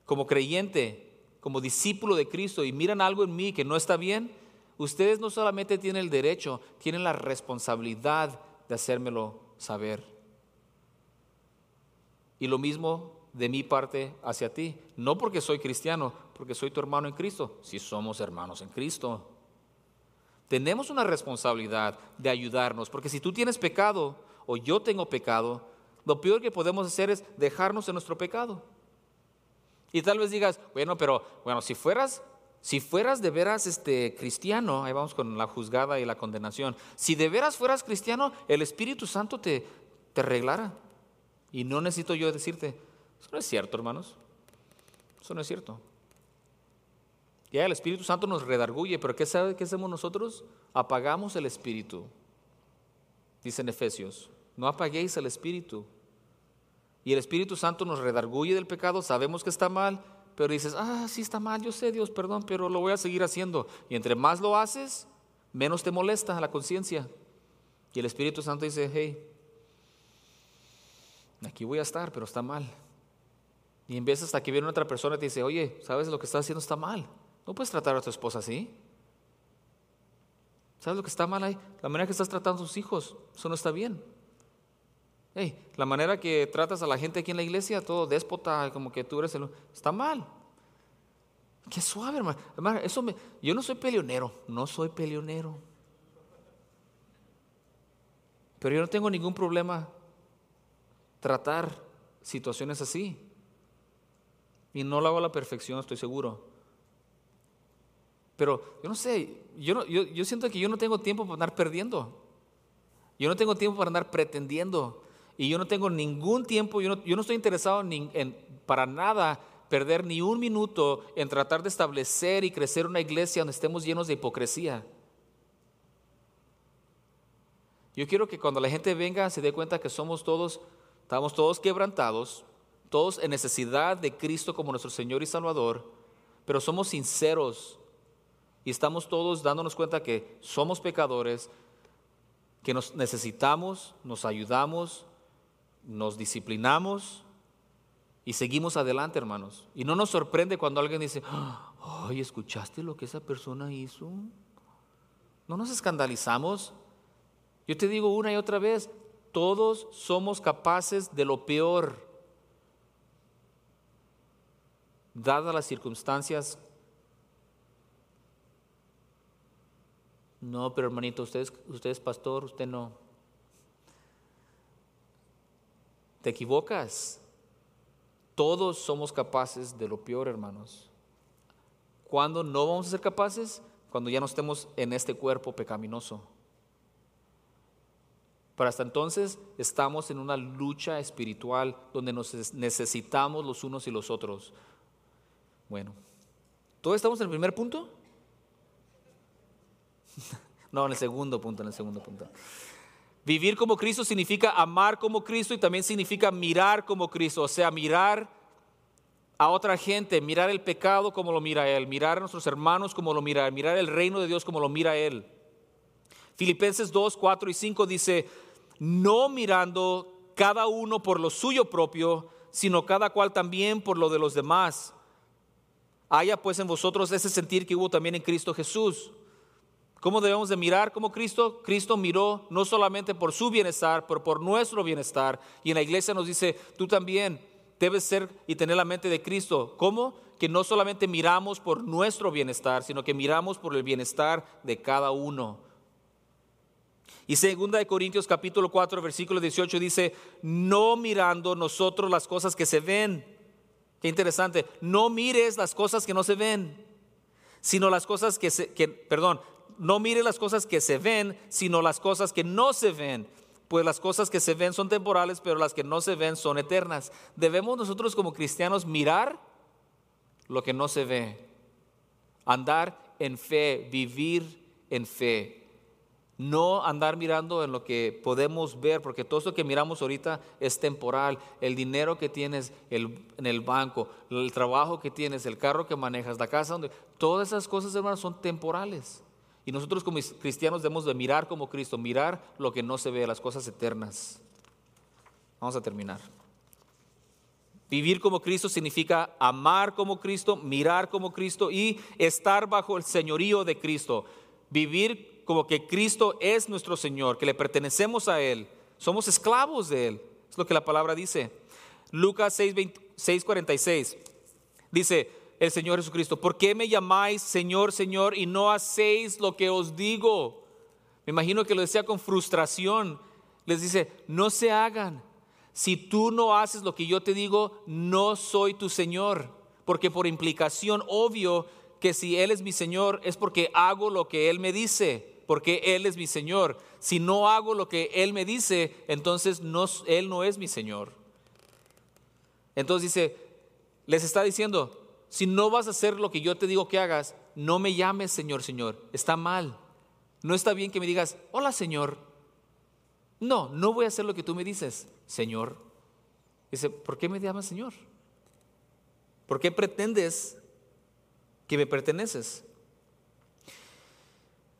como creyente, como discípulo de Cristo y miran algo en mí que no está bien, ustedes no solamente tienen el derecho, tienen la responsabilidad de hacérmelo saber. Y lo mismo de mi parte hacia ti, no porque soy cristiano, porque soy tu hermano en Cristo, si somos hermanos en Cristo. Tenemos una responsabilidad de ayudarnos, porque si tú tienes pecado o yo tengo pecado, lo peor que podemos hacer es dejarnos en nuestro pecado. Y tal vez digas, bueno, pero bueno, si fueras si fueras de veras este cristiano, ahí vamos con la juzgada y la condenación. Si de veras fueras cristiano, el Espíritu Santo te te arreglara. Y no necesito yo decirte, eso no es cierto, hermanos. Eso no es cierto. Ya el Espíritu Santo nos redarguye, pero ¿qué sabe qué hacemos nosotros? Apagamos el Espíritu. Dice en Efesios, no apaguéis el Espíritu. Y el Espíritu Santo nos redarguye del pecado, sabemos que está mal, pero dices, ah, sí está mal, yo sé Dios, perdón, pero lo voy a seguir haciendo. Y entre más lo haces, menos te molesta la conciencia. Y el Espíritu Santo dice, hey, aquí voy a estar, pero está mal. Y en vez hasta que viene otra persona y te dice, oye, ¿sabes lo que estás haciendo está mal? No puedes tratar a tu esposa así. ¿Sabes lo que está mal ahí? La manera que estás tratando a tus hijos, eso no está bien. Hey, la manera que tratas a la gente aquí en la iglesia, todo déspota, como que tú eres el... Está mal. Qué suave, hermano. hermano eso me... Yo no soy peleonero, no soy peleonero. Pero yo no tengo ningún problema tratar situaciones así. Y no lo hago a la perfección, estoy seguro. Pero yo no sé, yo, yo, siento que yo no tengo tiempo para andar perdiendo. Yo no tengo tiempo para andar pretendiendo. Y yo no tengo ningún tiempo, yo no, yo no estoy interesado en, para nada perder ni un minuto en tratar de establecer y crecer una iglesia donde estemos llenos de hipocresía. Yo quiero que cuando la gente venga se dé cuenta que somos todos, estamos todos quebrantados, todos en necesidad de Cristo como nuestro Señor y Salvador, pero somos sinceros y estamos todos dándonos cuenta que somos pecadores, que nos necesitamos, nos ayudamos, nos disciplinamos y seguimos adelante, hermanos. Y no nos sorprende cuando alguien dice, ay, ¿escuchaste lo que esa persona hizo? No nos escandalizamos. Yo te digo una y otra vez, todos somos capaces de lo peor. dadas las circunstancias. No, pero hermanito, usted es, pastor, usted no. Te equivocas. Todos somos capaces de lo peor, hermanos. ¿Cuándo no vamos a ser capaces? Cuando ya no estemos en este cuerpo pecaminoso. Pero hasta entonces estamos en una lucha espiritual donde nos necesitamos los unos y los otros. Bueno, ¿todos estamos en el primer punto? no, en el segundo punto, en el segundo punto. Vivir como Cristo significa amar como Cristo y también significa mirar como Cristo, o sea, mirar a otra gente, mirar el pecado como lo mira Él, mirar a nuestros hermanos como lo mira Él, mirar el reino de Dios como lo mira Él. Filipenses 2, 4 y 5 dice, no mirando cada uno por lo suyo propio, sino cada cual también por lo de los demás. Haya pues en vosotros ese sentir que hubo también en Cristo Jesús. ¿Cómo debemos de mirar como Cristo? Cristo miró no solamente por su bienestar, pero por nuestro bienestar. Y en la iglesia nos dice, tú también debes ser y tener la mente de Cristo. ¿Cómo? Que no solamente miramos por nuestro bienestar, sino que miramos por el bienestar de cada uno. Y segunda de Corintios capítulo 4 versículo 18 dice, no mirando nosotros las cosas que se ven, Qué interesante. No mires las cosas que no se ven, sino las cosas que se, que, perdón, no mires las cosas que se ven, sino las cosas que no se ven. pues las cosas que se ven son temporales, pero las que no se ven son eternas. Debemos nosotros como cristianos mirar lo que no se ve, andar en fe, vivir en fe. No andar mirando en lo que podemos ver, porque todo eso que miramos ahorita es temporal. El dinero que tienes en el banco, el trabajo que tienes, el carro que manejas, la casa donde... Todas esas cosas, hermanos, son temporales. Y nosotros como cristianos debemos de mirar como Cristo, mirar lo que no se ve, las cosas eternas. Vamos a terminar. Vivir como Cristo significa amar como Cristo, mirar como Cristo y estar bajo el señorío de Cristo. Vivir como que Cristo es nuestro Señor, que le pertenecemos a Él, somos esclavos de Él. Es lo que la palabra dice. Lucas 6, 46 dice el Señor Jesucristo, ¿por qué me llamáis Señor, Señor y no hacéis lo que os digo? Me imagino que lo decía con frustración. Les dice, no se hagan. Si tú no haces lo que yo te digo, no soy tu Señor. Porque por implicación, obvio que si Él es mi Señor es porque hago lo que Él me dice porque Él es mi Señor. Si no hago lo que Él me dice, entonces Él no es mi Señor. Entonces dice, les está diciendo, si no vas a hacer lo que yo te digo que hagas, no me llames Señor, Señor. Está mal. No está bien que me digas, hola Señor. No, no voy a hacer lo que tú me dices, Señor. Dice, ¿por qué me llamas Señor? ¿Por qué pretendes que me perteneces?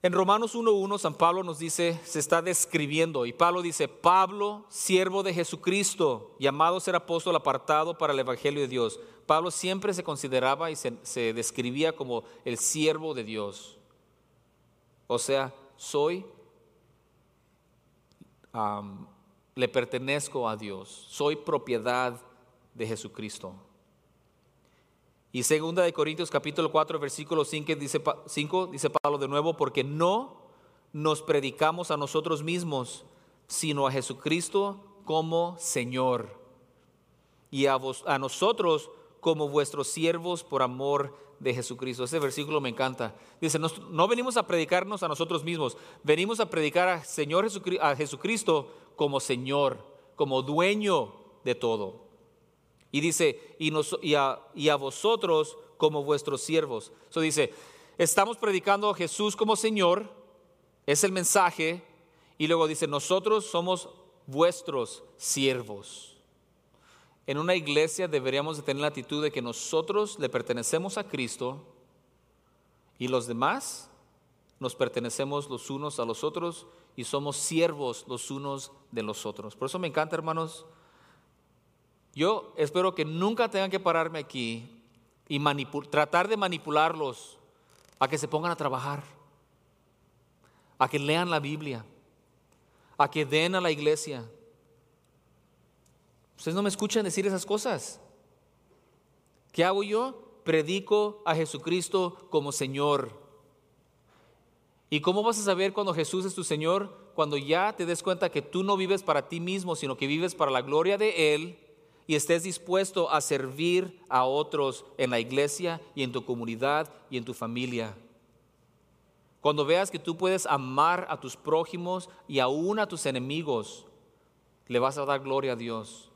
En Romanos 1.1 San Pablo nos dice, se está describiendo, y Pablo dice, Pablo, siervo de Jesucristo, llamado a ser apóstol apartado para el Evangelio de Dios. Pablo siempre se consideraba y se, describía como el siervo de Dios. O sea, soy, le pertenezco a Dios, soy propiedad de Jesucristo. Y segunda de Corintios capítulo 4 versículo 5 dice, 5 dice Pablo de nuevo, porque no nos predicamos a nosotros mismos, sino a Jesucristo como Señor. Y a, vos, a nosotros como vuestros siervos por amor de Jesucristo. Ese versículo me encanta. Dice, no, no venimos a predicarnos a nosotros mismos, venimos a predicar a, Señor a Jesucristo como Señor, como dueño de todo. Y dice, y, a, vosotros como vuestros siervos. Eso dice, estamos predicando a Jesús como Señor, es el mensaje, y luego dice, nosotros somos vuestros siervos. En una iglesia deberíamos de tener la actitud de que nosotros le pertenecemos a Cristo y los demás nos pertenecemos los unos a los otros y somos siervos los unos de los otros. Por eso me encanta, hermanos, yo espero que nunca tengan que pararme aquí y tratar de manipularlos a que se pongan a trabajar, a que lean la Biblia, a que den a la iglesia. Ustedes no me escuchan decir esas cosas. ¿Qué hago yo? Predico a Jesucristo como Señor. ¿Y cómo vas a saber cuando Jesús es tu Señor? Cuando ya te des cuenta que tú no vives para ti mismo, sino que vives para la gloria de Él y estés dispuesto a servir a otros en la iglesia y en tu comunidad y en tu familia. Cuando veas que tú puedes amar a tus prójimos y aún a tus enemigos, le vas a dar gloria a Dios.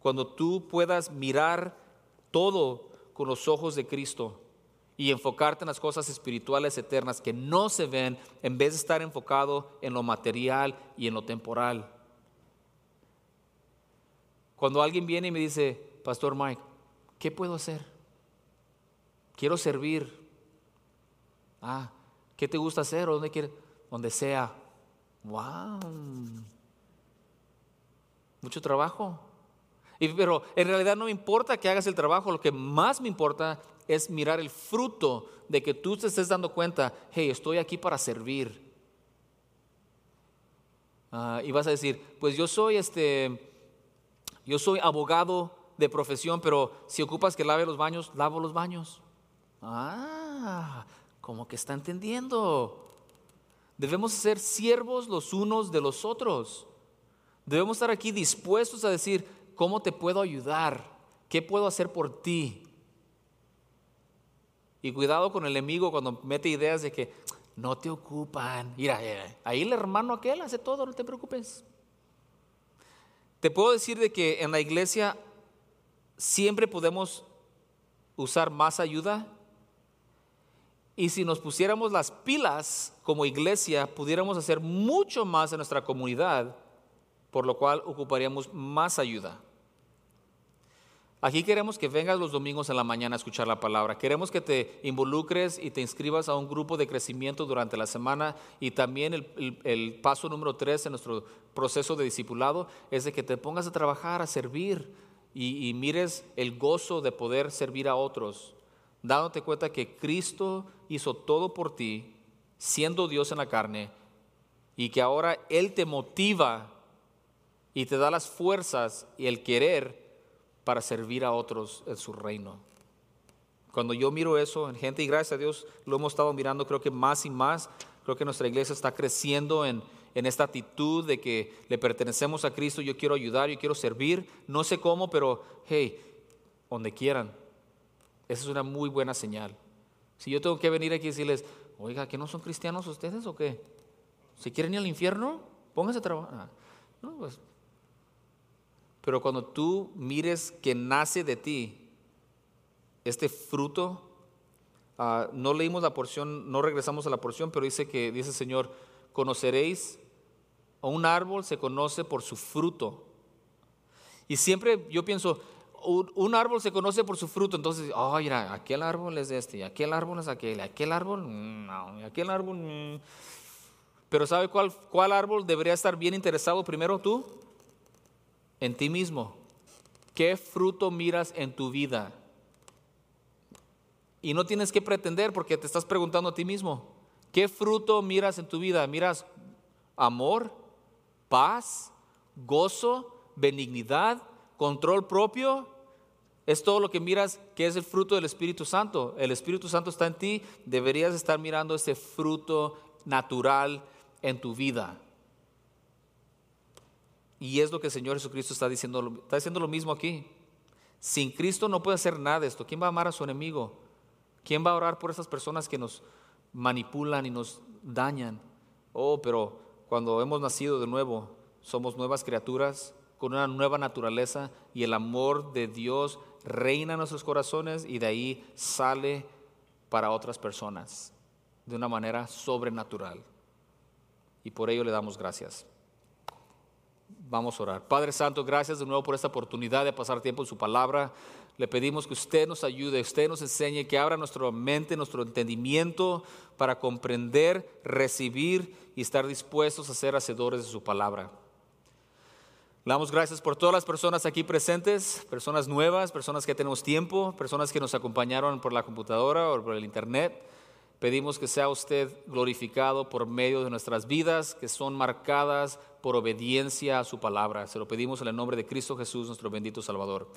Cuando tú puedas mirar todo con los ojos de Cristo y enfocarte en las cosas espirituales eternas que no se ven en vez de estar enfocado en lo material y en lo temporal. Cuando alguien viene y me dice, Pastor Mike, ¿qué puedo hacer? Quiero servir. Ah, ¿qué te gusta hacer? ¿O dónde quieres? Donde sea. Wow. Mucho trabajo. Y, pero en realidad no me importa que hagas el trabajo, lo que más me importa es mirar el fruto de que tú te estés dando cuenta, hey, estoy aquí para servir. Ah, y vas a decir, pues yo soy este, yo soy abogado de profesión, pero si ocupas que lave los baños, lavo los baños. Ah, como que está entendiendo. Debemos ser siervos los unos de los otros. Debemos estar aquí dispuestos a decir, ¿cómo te puedo ayudar? ¿Qué puedo hacer por ti? Y cuidado con el enemigo cuando mete ideas de que no te ocupan. Mira, ahí el hermano aquel hace todo, no te preocupes. Te puedo decir de que en la iglesia siempre podemos usar más ayuda y si nos pusiéramos las pilas como iglesia, pudiéramos hacer mucho más en nuestra comunidad, por lo cual ocuparíamos más ayuda. Aquí queremos que vengas los domingos en la mañana a escuchar la palabra. Queremos que te involucres y te inscribas a un grupo de crecimiento durante la semana. Y también el, paso número tres en nuestro proceso de discipulado es de que te pongas a trabajar, a servir y, y mires el gozo de poder servir a otros, dándote cuenta que Cristo hizo todo por ti, siendo Dios en la carne, y que ahora Él te motiva y te da las fuerzas y el querer para servir a otros en su reino. Cuando yo miro eso en gente, y gracias a Dios lo hemos estado mirando, creo que más y más, creo que nuestra iglesia está creciendo en, en esta actitud de que le pertenecemos a Cristo, yo quiero ayudar, yo quiero servir, no sé cómo, pero hey, donde quieran. Esa es una muy buena señal. Si yo tengo que venir aquí y decirles, oiga, ¿que no son cristianos ustedes o qué? ¿Se quieren ir al infierno? Pónganse a trabajar. Ah, no, pues pero cuando tú mires que nace de ti este fruto, ah, no leímos la porción, no regresamos a la porción, pero dice que, dice el Señor, conoceréis, a un árbol se conoce por su fruto. Y siempre yo pienso, un, árbol se conoce por su fruto, entonces, oh, mira, aquel árbol es este, y aquel árbol es aquel, aquel árbol, mm, no, aquel árbol... Mm". Pero ¿sabe cuál, cuál árbol debería estar bien interesado primero tú? En ti mismo. ¿Qué fruto miras en tu vida? Y no tienes que pretender porque te estás preguntando a ti mismo. ¿Qué fruto miras en tu vida? ¿Miras amor, paz, gozo, benignidad, control propio? Es todo lo que miras que es el fruto del Espíritu Santo. El Espíritu Santo está en ti. Deberías estar mirando ese fruto natural en tu vida. Y es lo que el Señor Jesucristo está diciendo, está diciendo lo mismo aquí. Sin Cristo no puede hacer nada de esto. ¿Quién va a amar a su enemigo? ¿Quién va a orar por esas personas que nos manipulan y nos dañan? Oh, pero cuando hemos nacido de nuevo, somos nuevas criaturas con una nueva naturaleza y el amor de Dios reina en nuestros corazones y de ahí sale para otras personas de una manera sobrenatural. Y por ello le damos gracias. Vamos a orar. Padre Santo, gracias de nuevo por esta oportunidad de pasar tiempo en su palabra. Le pedimos que usted nos ayude, usted nos enseñe, que abra nuestra mente, nuestro entendimiento para comprender, recibir y estar dispuestos a ser hacedores de su palabra. Le damos gracias por todas las personas aquí presentes, personas nuevas, personas que tenemos tiempo, personas que nos acompañaron por la computadora o por el internet. Pedimos que sea usted glorificado por medio de nuestras vidas, que son marcadas por obediencia a su palabra. Se lo pedimos en el nombre de Cristo Jesús, nuestro bendito Salvador.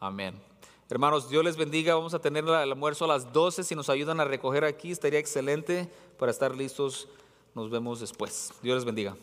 Amén. Hermanos, Dios les bendiga. Vamos a tener el almuerzo a las 12. Si nos ayudan a recoger aquí, estaría excelente para estar listos. Nos vemos después. Dios les bendiga.